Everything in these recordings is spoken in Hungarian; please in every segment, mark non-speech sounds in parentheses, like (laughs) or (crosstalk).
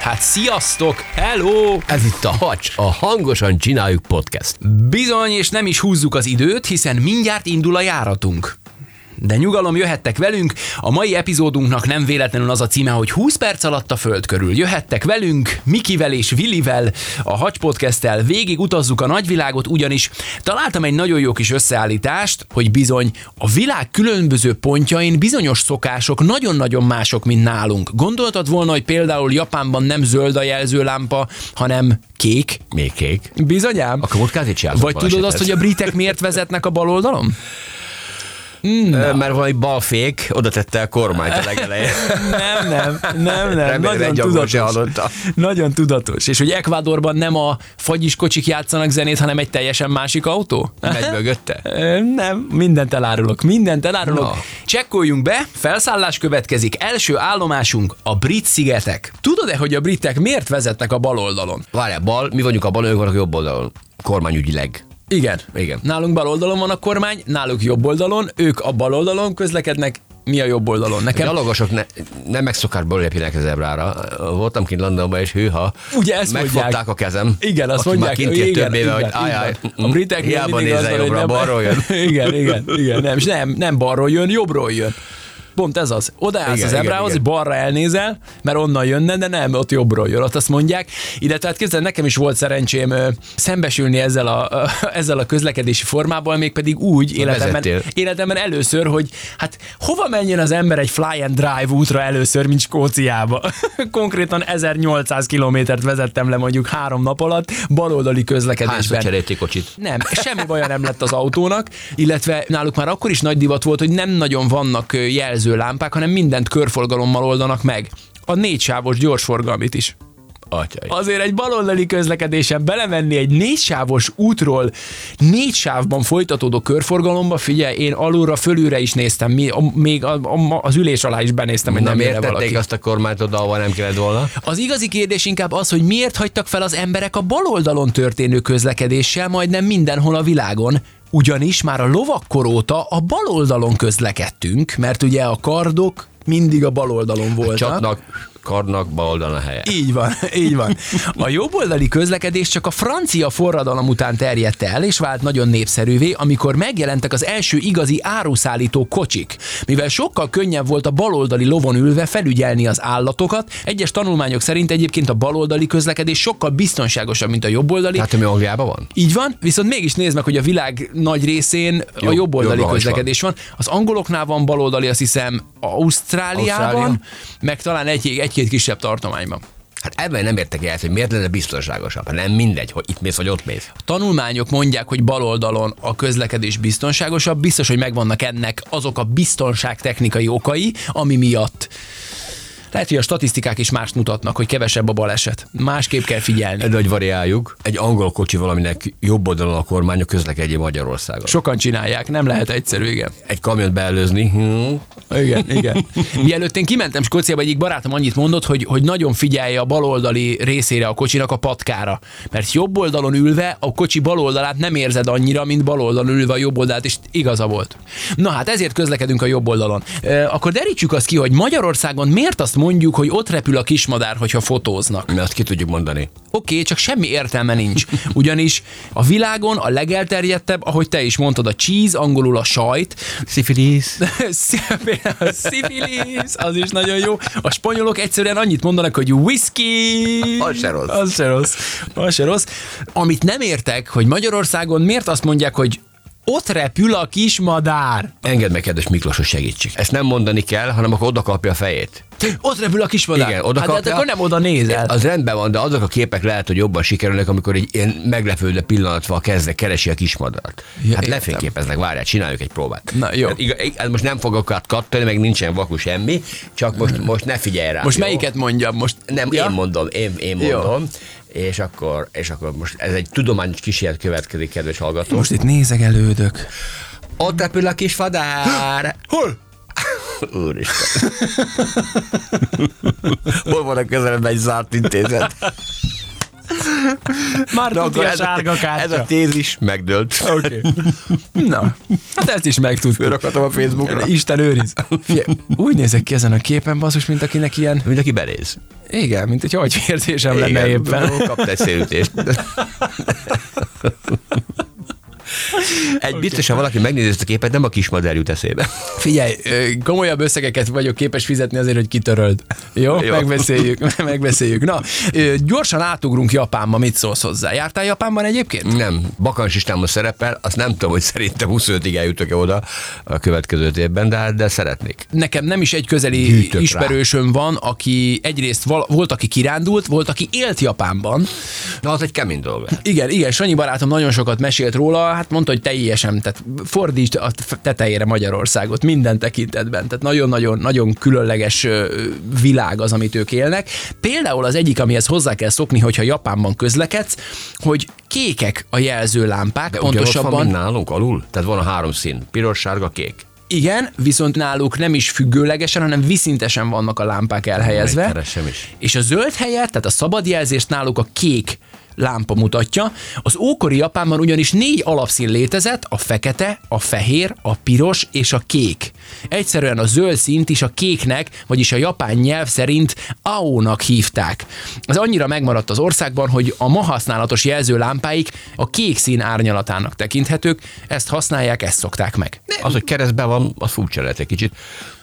Hát sziasztok! Hello! Ez itt a Hacs, a Hangosan Csináljuk Podcast. Bizony, és nem is húzzuk az időt, hiszen mindjárt indul a járatunk. De nyugalom, jöhettek velünk. A mai epizódunknak nem véletlenül az a címe, hogy 20 perc alatt a föld körül. Jöhettek velünk, Mikivel és Willivel, a Hacs Podcast-tel végig utazzuk a nagyvilágot, ugyanis találtam egy nagyon jó kis összeállítást, hogy bizony a világ különböző pontjain bizonyos szokások nagyon-nagyon mások, mint nálunk. Gondoltad volna, hogy például Japánban nem zöld a jelzőlámpa, hanem kék? Még kék. Bizonyám. Akkor kázét Vagy tudod azt, hogy a britek miért vezetnek a bal oldalon? (laughs) Na. Mert valami balfék oda tette a kormányt a legelején. (laughs) Nem, nem, nem, nem. Nagyon tudatos. Nagyon tudatos. És hogy Ecuadorban nem a fagyis kocsik játszanak zenét, hanem egy teljesen másik autó? Megy mögötte. (laughs) Nem, mindent elárulok, mindent elárulok. Na. Csekkoljunk be, felszállás következik. Első állomásunk a brit szigetek. Tudod-e, hogy a britek miért vezetnek a bal oldalon? Várjál, bal, mi vagyunk a bal, ők vannak a jobb oldalon. Kormányügyileg. Igen. Igen. Nálunk bal oldalon van a kormány, náluk jobb oldalon, ők a bal oldalon közlekednek, mi a jobb oldalon. A Nekem gyalogosok ne, nem megszokásból lépjenek az ebrára. Voltam kint Londonban, és hűha. Ugye ezt Megfogták mondják. a kezem. Igen, azt mondják. már kint igen, több éve, igen, hogy ájjáj. A briteknél Hiába nézel jobbra, nem- balról jön. (laughs) Igen, igen, igen. Nem, és nem, nem balról jön, jobbról jön. Pont ez az. Odaállsz Igen, az ebrához, igen. balra elnézel, mert onnan jönne, de nem, ott jobbról jön, ott azt mondják. Ide, tehát képzeld, nekem is volt szerencsém szembesülni ezzel a, (laughs) ezzel a közlekedési formával, mégpedig úgy életemben, életemben először, hogy hát hova menjen az ember egy fly and drive útra először, mint Skóciába. (laughs) Konkrétan 1800 kilométert vezettem le mondjuk három nap alatt, baloldali Hányszor közlekedésben. cserélték kocsit? Nem, semmi baja nem lett az autónak, illetve náluk már akkor is nagy divat volt, hogy nem nagyon vannak ö, jelzőlámpák, hanem mindent körforgalommal oldanak meg. A négysávos gyorsforgalmit is. Atyai. Azért egy baloldali közlekedésen belemenni egy négysávos útról négy sávban folytatódó körforgalomba, figyelj, én alulra, fölülre is néztem, mi, a, még a, a, az ülés alá is benéztem, hogy Nem nem, miért érte tették valaki. azt a kormányt oda, ahova nem kellett volna? Az igazi kérdés inkább az, hogy miért hagytak fel az emberek a baloldalon történő közlekedéssel, majdnem mindenhol a világon. Ugyanis már a lovakkor óta a baloldalon közlekedtünk, mert ugye a kardok mindig a baloldalon voltak. Csapnak, karnak, bal oldalon a helye. Így van, (laughs) így van. A jobboldali közlekedés csak a francia forradalom után terjedt el, és vált nagyon népszerűvé, amikor megjelentek az első igazi áruszállító kocsik. Mivel sokkal könnyebb volt a baloldali lovon ülve felügyelni az állatokat, egyes tanulmányok szerint egyébként a baloldali közlekedés sokkal biztonságosabb, mint a jobboldali. Hát, ami Angliában van? Így van, viszont mégis nézd meg, hogy a világ nagy részén a Jobb- jobboldali jobbra is közlekedés van. Az angoloknál van baloldali, azt hiszem Ausztráliában, Ausztrália. meg talán egy, egy-két kisebb tartományban. Hát ebben nem értek el, hogy miért lenne biztonságosabb. Hát nem mindegy, hogy itt mész, vagy ott mész. tanulmányok mondják, hogy baloldalon a közlekedés biztonságosabb, biztos, hogy megvannak ennek azok a biztonságtechnikai okai, ami miatt lehet, hogy a statisztikák is mást mutatnak, hogy kevesebb a baleset. Másképp kell figyelni. De hogy variáljuk, egy angol kocsi valaminek jobb oldalon a kormány a közlekedjé Magyarországon. Sokan csinálják, nem lehet egyszerű, igen. Egy kamiont beelőzni, hm, Igen, igen. (laughs) Mielőtt én kimentem Skóciába, egyik barátom annyit mondott, hogy, hogy nagyon figyelje a baloldali részére a kocsinak a patkára. Mert jobb oldalon ülve a kocsi bal oldalát nem érzed annyira, mint bal oldalon ülve a jobb oldalát, és igaza volt. Na hát ezért közlekedünk a jobb oldalon. E, akkor derítsük azt ki, hogy Magyarországon miért azt mondjuk, hogy ott repül a kismadár, hogyha fotóznak. mi azt ki tudjuk mondani. Oké, okay, csak semmi értelme nincs. Ugyanis a világon a legelterjedtebb, ahogy te is mondtad, a cheese, angolul a sajt, Szifilis. (laughs) Szifilis, az is nagyon jó. A spanyolok egyszerűen annyit mondanak, hogy whisky. Az se rossz. Az se rossz. Az se rossz. Amit nem értek, hogy Magyarországon miért azt mondják, hogy ott repül a kismadár. Engedd meg, kedves Miklós, hogy segítsük. Ezt nem mondani kell, hanem akkor oda kapja a fejét. Ott repül a kismadár. Igen, oda hát, de kapja. hát akkor nem oda nézel. Az rendben van, de azok a képek lehet, hogy jobban sikerülnek, amikor egy ilyen meglepődő pillanatval kezdve keresi a kismadarat. Ja, hát lefényképeznek, várjál, csináljuk egy próbát. Na, jó. Hát, igaz, hát most nem fogok át kattani, meg nincsen vaku semmi, csak most, most ne figyelj rá. Most jó? melyiket mondjam? Most Nem, ja? én mondom, én, én Jó. És akkor, és akkor most ez egy tudományos kísérlet következik, kedves hallgató. Most itt nézegelődök. Ott repül a kis fadár. (gasps) Hol? (laughs) Úristen. (laughs) Hol van a közelben egy zárt intézet? (laughs) (laughs) Már Na, tudja a ez, sárga ez kártya. a tézis megdőlt. Oké. (laughs) Na, hát ezt is megtudtuk. Fölrakhatom a Facebookra. Isten őriz. Úgy nézek ki ezen a képen, basszus, mint akinek ilyen... Mint aki beléz. Igen, mint egy agyvérzésem lenne éppen. Kapta egy szélütést. (laughs) Egy biztos, ha valaki megnézi ezt a képet, nem a kismadár jut eszébe. Figyelj, komolyabb összegeket vagyok képes fizetni azért, hogy kitöröld. Jó? Jó. Megbeszéljük, (laughs) megbeszéljük. Na, gyorsan átugrunk Japánba, mit szólsz hozzá? Jártál Japánban egyébként? Nem, Bakans listámon szerepel, azt nem tudom, hogy szerintem 25-ig eljutok-e oda a következő évben, de, de szeretnék. Nekem nem is egy közeli Gyűjtök rá. ismerősöm van, aki egyrészt val- volt, aki kirándult, volt, aki élt Japánban. Na, az egy kemény dolog. Igen, igen, Sanyi barátom nagyon sokat mesélt róla, hát mondta, hogy teljesen, tehát fordítsd a tetejére Magyarországot minden tekintetben. Tehát nagyon-nagyon nagyon különleges világ az, amit ők élnek. Például az egyik, amihez hozzá kell szokni, hogyha Japánban közlekedsz, hogy kékek a jelzőlámpák, De van, pontosabban mint nálunk, alul? Tehát van a három szín, piros, sárga, kék. igen, viszont náluk nem is függőlegesen, hanem viszintesen vannak a lámpák elhelyezve. Is. És a zöld helyet, tehát a szabad jelzést náluk a kék lámpa mutatja. Az ókori Japánban ugyanis négy alapszín létezett, a fekete, a fehér, a piros és a kék. Egyszerűen a zöld színt is a kéknek, vagyis a japán nyelv szerint AO-nak hívták. Ez annyira megmaradt az országban, hogy a ma használatos jelzőlámpáik a kék szín árnyalatának tekinthetők, ezt használják, ezt szokták meg. Az, hogy keresztben van, az furcsa lehet egy kicsit.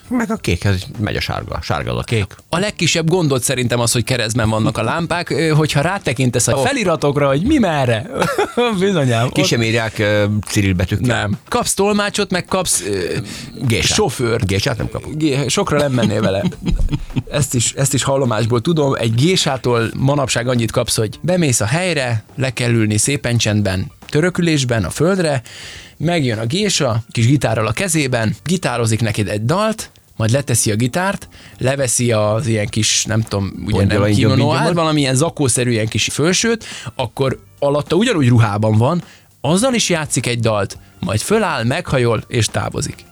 Meg a kékhez megy a sárga. Sárga az a kék. A legkisebb gondot szerintem az, hogy keresztben vannak a lámpák, hogyha rátekintesz a feliratokra, hogy mi merre. (laughs) Bizonyám. Ki sem írják uh, Cyril betűkkel. Nem. Kapsz tolmácsot, meg kapsz ö, Gésát. sofőrt. Gésát nem kapok. Gé- Sokra nem mennél vele. Ezt is, ezt is hallomásból tudom. Egy gésától manapság annyit kapsz, hogy bemész a helyre, le kell ülni szépen csendben, törökülésben a földre, megjön a gésa, kis gitárral a kezében, gitározik neked egy dalt, majd leteszi a gitárt, leveszi az ilyen kis, nem tudom, ugye Pongyol, nem ingyom, kimono, ingyomot. valamilyen zakószerű ilyen kis fölsőt, akkor alatta ugyanúgy ruhában van, azzal is játszik egy dalt, majd föláll, meghajol és távozik.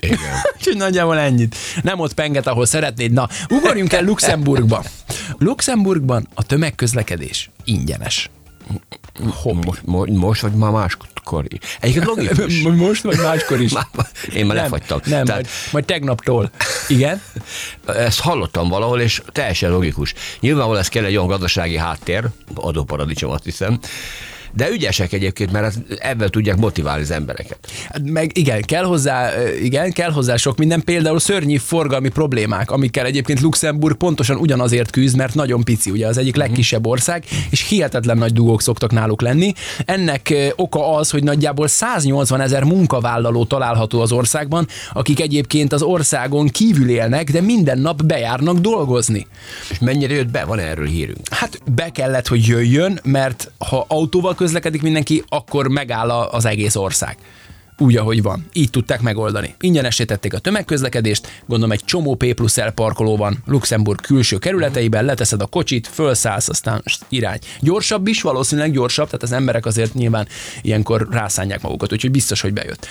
Igen. (laughs) Úgyhogy nagyjából ennyit. Nem ott penget, ahol szeretnéd. Na, ugorjunk el Luxemburgba. Luxemburgban a tömegközlekedés ingyenes. Most, mo- most vagy már máskor? Egyébként logikus. (laughs) Most vagy máskor is. (laughs) Én már nem, lefagytam. Nem, Tehát- majd, majd tegnaptól. Igen? (laughs) Ezt hallottam valahol, és teljesen logikus. Nyilvánvalóan ez kell egy olyan gazdasági háttér, adóparadicsom azt hiszem, de ügyesek egyébként, mert ez- ebben tudják motiválni az embereket. Hát Meg igen, kell hozzá, igen, kell hozzá sok minden, például szörnyű forgalmi problémák, amikkel egyébként Luxemburg pontosan ugyanazért küzd, mert nagyon pici, ugye az egyik legkisebb ország, és hihetetlen nagy dugók szoktak náluk lenni. Ennek oka az, hogy nagyjából 180 ezer munkavállaló található az országban, akik egyébként az országon kívül élnek, de minden nap bejárnak dolgozni. És mennyire jött be? Van erről hírünk? Hát be kellett, hogy jöjjön, mert ha autóval közlekedik mindenki, akkor megáll az egész ország. Úgy, ahogy van. Így tudták megoldani. Ingyenesítették a tömegközlekedést, gondolom egy csomó P plusz L parkoló van Luxemburg külső kerületeiben, leteszed a kocsit, fölszállsz, aztán irány. Gyorsabb is, valószínűleg gyorsabb, tehát az emberek azért nyilván ilyenkor rászánják magukat, úgyhogy biztos, hogy bejött.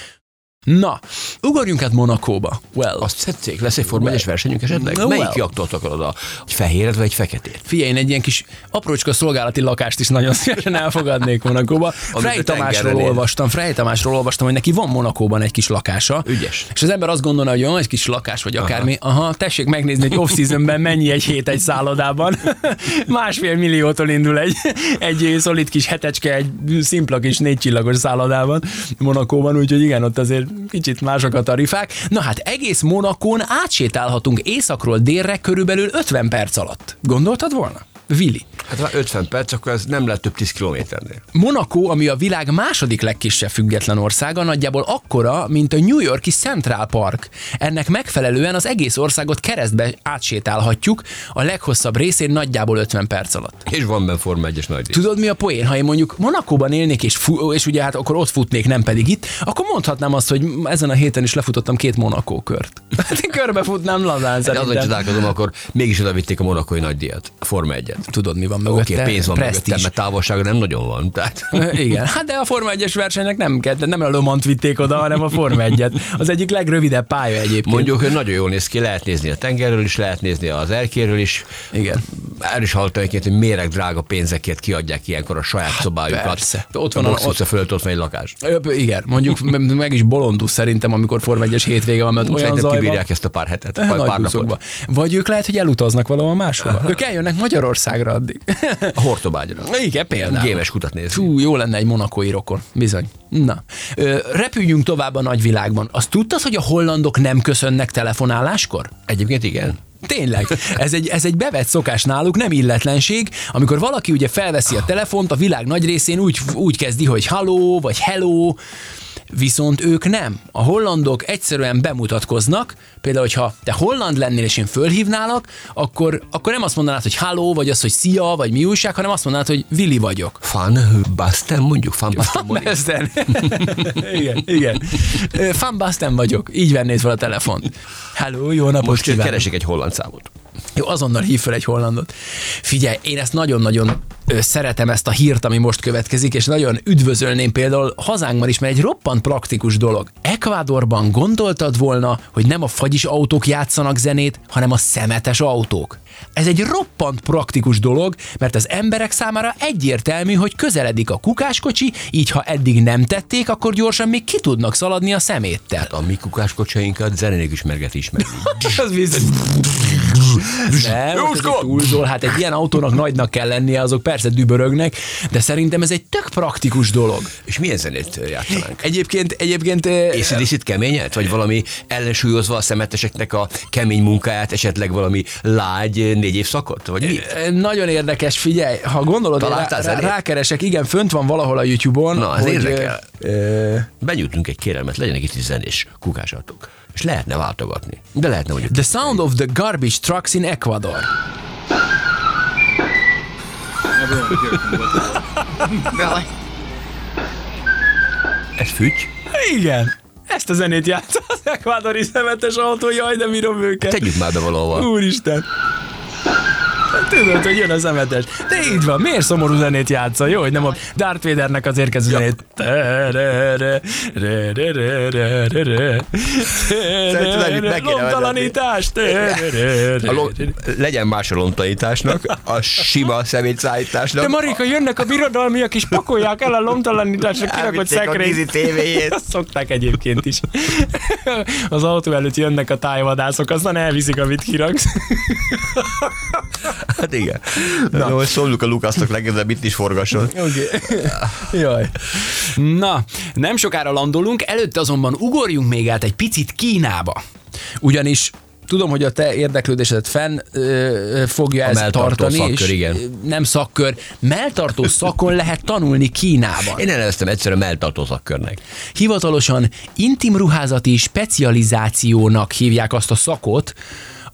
Na, ugorjunk át Monakóba. Well, Azt tetszik? Lesz egy Forma 1 versenyünk esetleg? No, Melyik well. jaktot akarod? A egy fehéret vagy egy feketét? Figyelj, én egy ilyen kis aprócska szolgálati lakást is nagyon (laughs) szívesen elfogadnék Monakóba. Frey Tamásról olvastam, Frey Tamásról olvastam, hogy neki van Monakóban egy kis lakása. Ügyes. És az ember azt gondolna, hogy jó, egy kis lakás vagy akármi. Aha, tessék megnézni, hogy off-seasonben mennyi egy hét egy szállodában. (laughs) Másfél milliótól indul egy, egy szolid kis hetecske, egy szimpla kis négy csillagos szállodában Monakóban, úgyhogy igen, ott azért kicsit mások a tarifák. Na hát egész Monakón átsétálhatunk északról délre körülbelül 50 perc alatt. Gondoltad volna? Vili. Hát már 50 perc, akkor ez nem lett több 10 kilométernél. Monaco, ami a világ második legkisebb független országa, nagyjából akkora, mint a New Yorki Central Park. Ennek megfelelően az egész országot keresztbe átsétálhatjuk, a leghosszabb részén nagyjából 50 perc alatt. És van benne Forma 1-es nagy díj. Tudod mi a poén? Ha én mondjuk Monakóban élnék, és, fu- és ugye hát akkor ott futnék, nem pedig itt, akkor mondhatnám azt, hogy ezen a héten is lefutottam két Monakó kört. (laughs) Hát én körbe futnám lazán De azon szerintem. csodálkozom, akkor mégis oda vitték a monakói nagydíjat, a Forma 1 egyet. Tudod, mi van mögötte? Oké, okay, pénz van Presztízs. mögöttem, mert távolság nem nagyon van. Tehát... (laughs) Igen, hát de a Forma 1-es versenynek nem kell, nem a Lomant vitték oda, hanem a Forma 1-et. Az egyik legrövidebb pálya egyébként. Mondjuk, hogy nagyon jól néz ki, lehet nézni a tengerről is, lehet nézni az erkéről is. Igen. El is hallottam egyébként, hogy méreg drága pénzekért kiadják ilyenkor a saját szobájukat. persze. Ott van a, a- ott, a fölött, ott van egy lakás. Igen, mondjuk meg is bolondus szerintem, amikor Forma 1-es hétvége van, mert olyan Szerintem zaj kibírják ezt a pár hetet, vagy Nagy pár buszokba. napot. Vagy ők lehet, hogy elutaznak valahol máshova. (laughs) Ők eljönnek Magyarországra addig. A Hortobágyra. Igen, például. Gémes kutat nézni. Fú, jó lenne egy monakói rokon. Bizony. Na, Ö, repüljünk tovább a nagyvilágban. Azt tudtad, hogy a hollandok nem köszönnek telefonáláskor? Egyébként igen. Tényleg, ez egy, ez egy bevett szokás náluk, nem illetlenség. Amikor valaki ugye felveszi a telefont, a világ nagy részén úgy, úgy kezdi, hogy halló, vagy hello, viszont ők nem. A hollandok egyszerűen bemutatkoznak, például, hogyha te holland lennél, és én fölhívnálak, akkor, akkor nem azt mondanád, hogy halló, vagy az, hogy szia, vagy mi újság, hanem azt mondanád, hogy Vili vagyok. Fan Basten mondjuk, Fan Basten Van Basten. (laughs) igen, igen. Ö, Van Basten vagyok. Így vennéd fel a telefont. Hello, jó napot Most kívánok. keresek egy holland számot. Jó, azonnal hív fel egy hollandot. Figyelj, én ezt nagyon-nagyon szeretem ezt a hírt, ami most következik, és nagyon üdvözölném például hazánkban is, mert egy roppant praktikus dolog. Ekvádorban gondoltad volna, hogy nem a fagyis autók játszanak zenét, hanem a szemetes autók. Ez egy roppant praktikus dolog, mert az emberek számára egyértelmű, hogy közeledik a kukáskocsi, így ha eddig nem tették, akkor gyorsan még ki tudnak szaladni a szeméttel. A mi kukáskocsainkat zenénék is merget ismerni. (laughs) Az biztos. Nem, ez túlzol, hát egy ilyen autónak nagynak kell lennie, azok persze dübörögnek, de szerintem ez egy tök praktikus dolog. És milyen zenét játszanánk? Egyébként, egyébként ACDC-t keményet? Vagy valami ellensúlyozva a szemeteseknek a kemény munkáját, esetleg valami lágy négy évszakot? Vagy mi? eh, nagyon érdekes, figyelj, ha gondolod, rá, rá, rákeresek, igen, fönt van valahol a YouTube-on. Na, ez hogy, érdekel. eh, Benyújtunk egy kérelmet, legyenek itt is zenés kukásautók. És lehetne váltogatni. De lehetne, hogy The sound of the garbage trucks in Ecuador. Ez fügy. Igen. Ezt a zenét játsz az ekvádori szemetes autó, jaj, de bírom őket. Tegyük már be valahol. Úristen. Tudod, hogy jön a szemetes. De így van, miért szomorú zenét játsza? Jó, hogy nem a Darth Vadernek az érkező zenét. Lomtalanítás. Legyen más a lontanításnak, a sima szemétszállításnak. De Marika, jönnek a birodalmiak és pakolják el a lomtalanításra kirakott szekrényt. (laughs) Azt szokták egyébként is. (laughs) Az autó előtt jönnek a tájvadászok, aztán elviszik, amit kiraksz. (laughs) Hát igen. Na, no, szóljuk a Lukasznak legközelebb itt is forgasson. Oké. Okay. Jaj. Na, nem sokára landolunk, előtte azonban ugorjunk még át egy picit Kínába. Ugyanis tudom, hogy a te érdeklődésedet fenn ö, fogja A ezt melltartó tartani. szakkör, és igen. Nem szakkör, melltartó szakon lehet tanulni Kínában. Én elneveztem egyszerűen melltartó szakkörnek. Hivatalosan intim ruházati specializációnak hívják azt a szakot,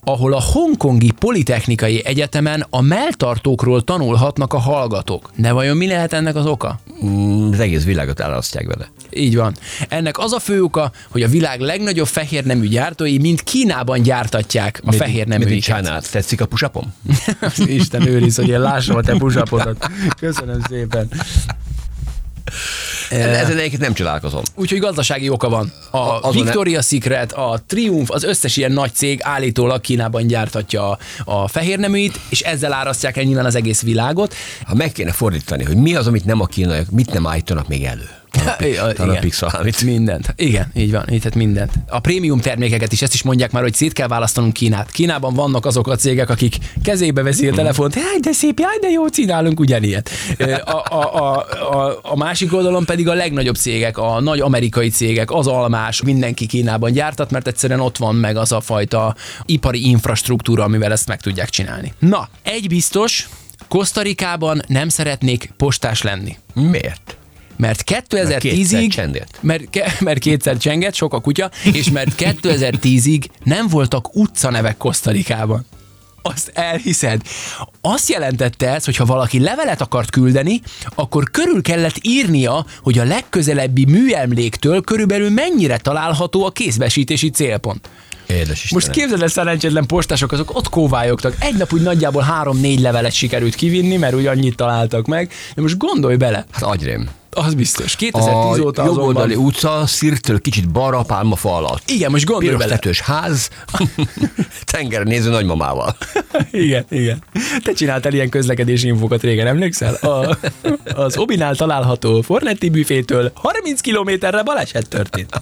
ahol a Hongkongi Politechnikai Egyetemen a melltartókról tanulhatnak a hallgatók. De vajon mi lehet ennek az oka? Mm, Az egész világot elasztják vele. Így van. Ennek az a fő oka, hogy a világ legnagyobb fehérnemű gyártói mind Kínában gyártatják a Mint fehérneműiket. Csánát. Tetszik a pusapom? (laughs) Isten őriz, hogy én lássam a te pusapodat. Köszönöm szépen. Ezen egyébként nem csodálkozom. Úgyhogy gazdasági oka van. A azon Victoria Secret, a Triumph, az összes ilyen nagy cég állítólag Kínában gyártatja a, a fehérneműit, és ezzel árasztják el nyilván az egész világot. Ha meg kéne fordítani, hogy mi az, amit nem a kínaiak, mit nem állítanak még elő. Talán a. Mindent. Igen, így van, így tehát mindent. A prémium termékeket is ezt is mondják már, hogy szét kell választanunk Kínát. Kínában vannak azok a cégek, akik kezébe veszi a telefont, jaj, de szép, jaj, de jó, csinálunk ugyanilyet. A, a, a, a, a másik oldalon pedig a legnagyobb cégek, a nagy amerikai cégek, az almás, mindenki Kínában gyártat, mert egyszerűen ott van meg az a fajta ipari infrastruktúra, amivel ezt meg tudják csinálni. Na, egy biztos, Kosztarikában nem szeretnék postás lenni. Miért? Mert kétszer 2010-ig, csendért. mert, ke, (laughs) mert kétszer csenget, sok a kutya, és mert 2010-ig nem voltak utcanevek Kosztarikában. Azt elhiszed. Azt jelentette ez, hogy ha valaki levelet akart küldeni, akkor körül kellett írnia, hogy a legközelebbi műemléktől körülbelül mennyire található a kézbesítési célpont. Édes Istenem. Most képzeld el, szerencsétlen postások, azok ott kóvályogtak. Egy nap úgy nagyjából három-négy levelet sikerült kivinni, mert úgy annyit találtak meg. De most gondolj bele, Hát agyrém. Az biztos. 2010 A óta jobboldali azonban... utca, szirtől kicsit balra, pálmafa alatt. Igen, most gondolj Piros bele. tetős ház, (laughs) tenger néző nagymamával. (laughs) Igen, igen. Te csináltál ilyen közlekedési infokat régen, emlékszel? A, az Obinál található Fornetti büfétől 30 kilométerre baleset történt.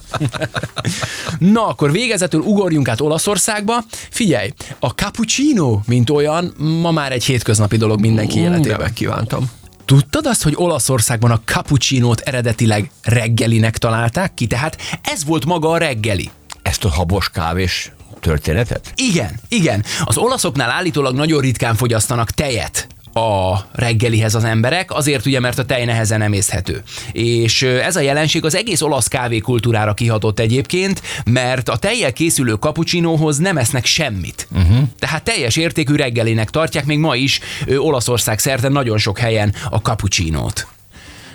(laughs) Na, akkor végezetül ugorjunk át Olaszországba. Figyelj, a cappuccino, mint olyan, ma már egy hétköznapi dolog mindenki életében. megkívántam. Tudtad azt, hogy Olaszországban a cappuccinót eredetileg reggelinek találták ki? Tehát ez volt maga a reggeli. Ezt a habos kávés történetet? Igen, igen. Az olaszoknál állítólag nagyon ritkán fogyasztanak tejet a reggelihez az emberek, azért ugye, mert a tej nehezen emészthető. És ez a jelenség az egész olasz kávékultúrára kihatott egyébként, mert a tejjel készülő kapucsinóhoz nem esznek semmit. Uh-huh. Tehát teljes értékű reggelinek tartják még ma is Olaszország szerte nagyon sok helyen a kapucsinót.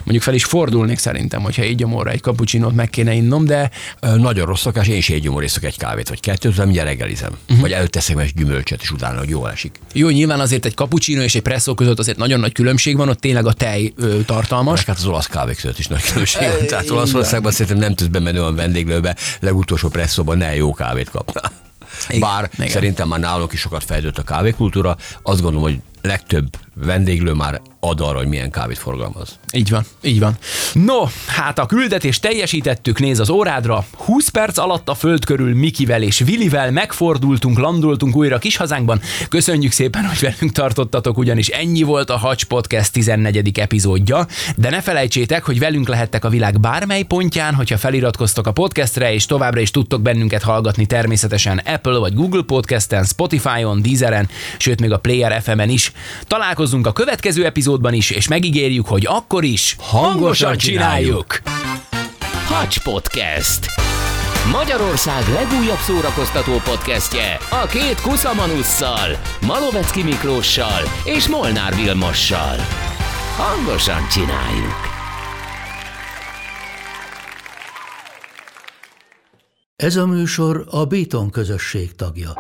Mondjuk fel is fordulnék szerintem, hogyha így gyomorra egy kapucsinót meg kéne innom, de Nagyon rossz szokás, én is egy gyomorészok egy kávét, vagy kettőt, de mindjárt reggelizem. Uh-huh. Vagy előtt teszek egy gyümölcsöt, és utána, hogy jól esik. Jó, nyilván azért egy cappuccino és egy presszó között azért nagyon nagy különbség van, ott tényleg a tej ö, tartalmas. Hát az olasz kávék között is nagy különbség van. Tehát Olaszországban szerintem nem tudsz bemenni olyan vendéglőbe, legutolsó presszóban ne jó kávét kapnál. Igen, Bár igen. szerintem már nálunk is sokat fejlődött a kávékultúra, azt gondolom, hogy legtöbb vendéglő már ad arra, hogy milyen kávét forgalmaz. Így van, így van. No, hát a küldetést teljesítettük, néz az órádra. 20 perc alatt a föld körül Mikivel és Vilivel megfordultunk, landoltunk újra kis hazánkban. Köszönjük szépen, hogy velünk tartottatok, ugyanis ennyi volt a Hacs Podcast 14. epizódja. De ne felejtsétek, hogy velünk lehettek a világ bármely pontján, hogyha feliratkoztok a podcastre, és továbbra is tudtok bennünket hallgatni természetesen Apple vagy Google Podcasten, Spotify-on, Deezeren, sőt még a Player FM-en is. Találkozzunk a következő epizódban is, és megígérjük, hogy akkor is hangosan csináljuk. Hacs Podcast. Magyarország legújabb szórakoztató podcastje a két kuszamanusszal, Malovecki Miklóssal és Molnár Vilmossal. Hangosan csináljuk. Ez a műsor a Béton közösség tagja.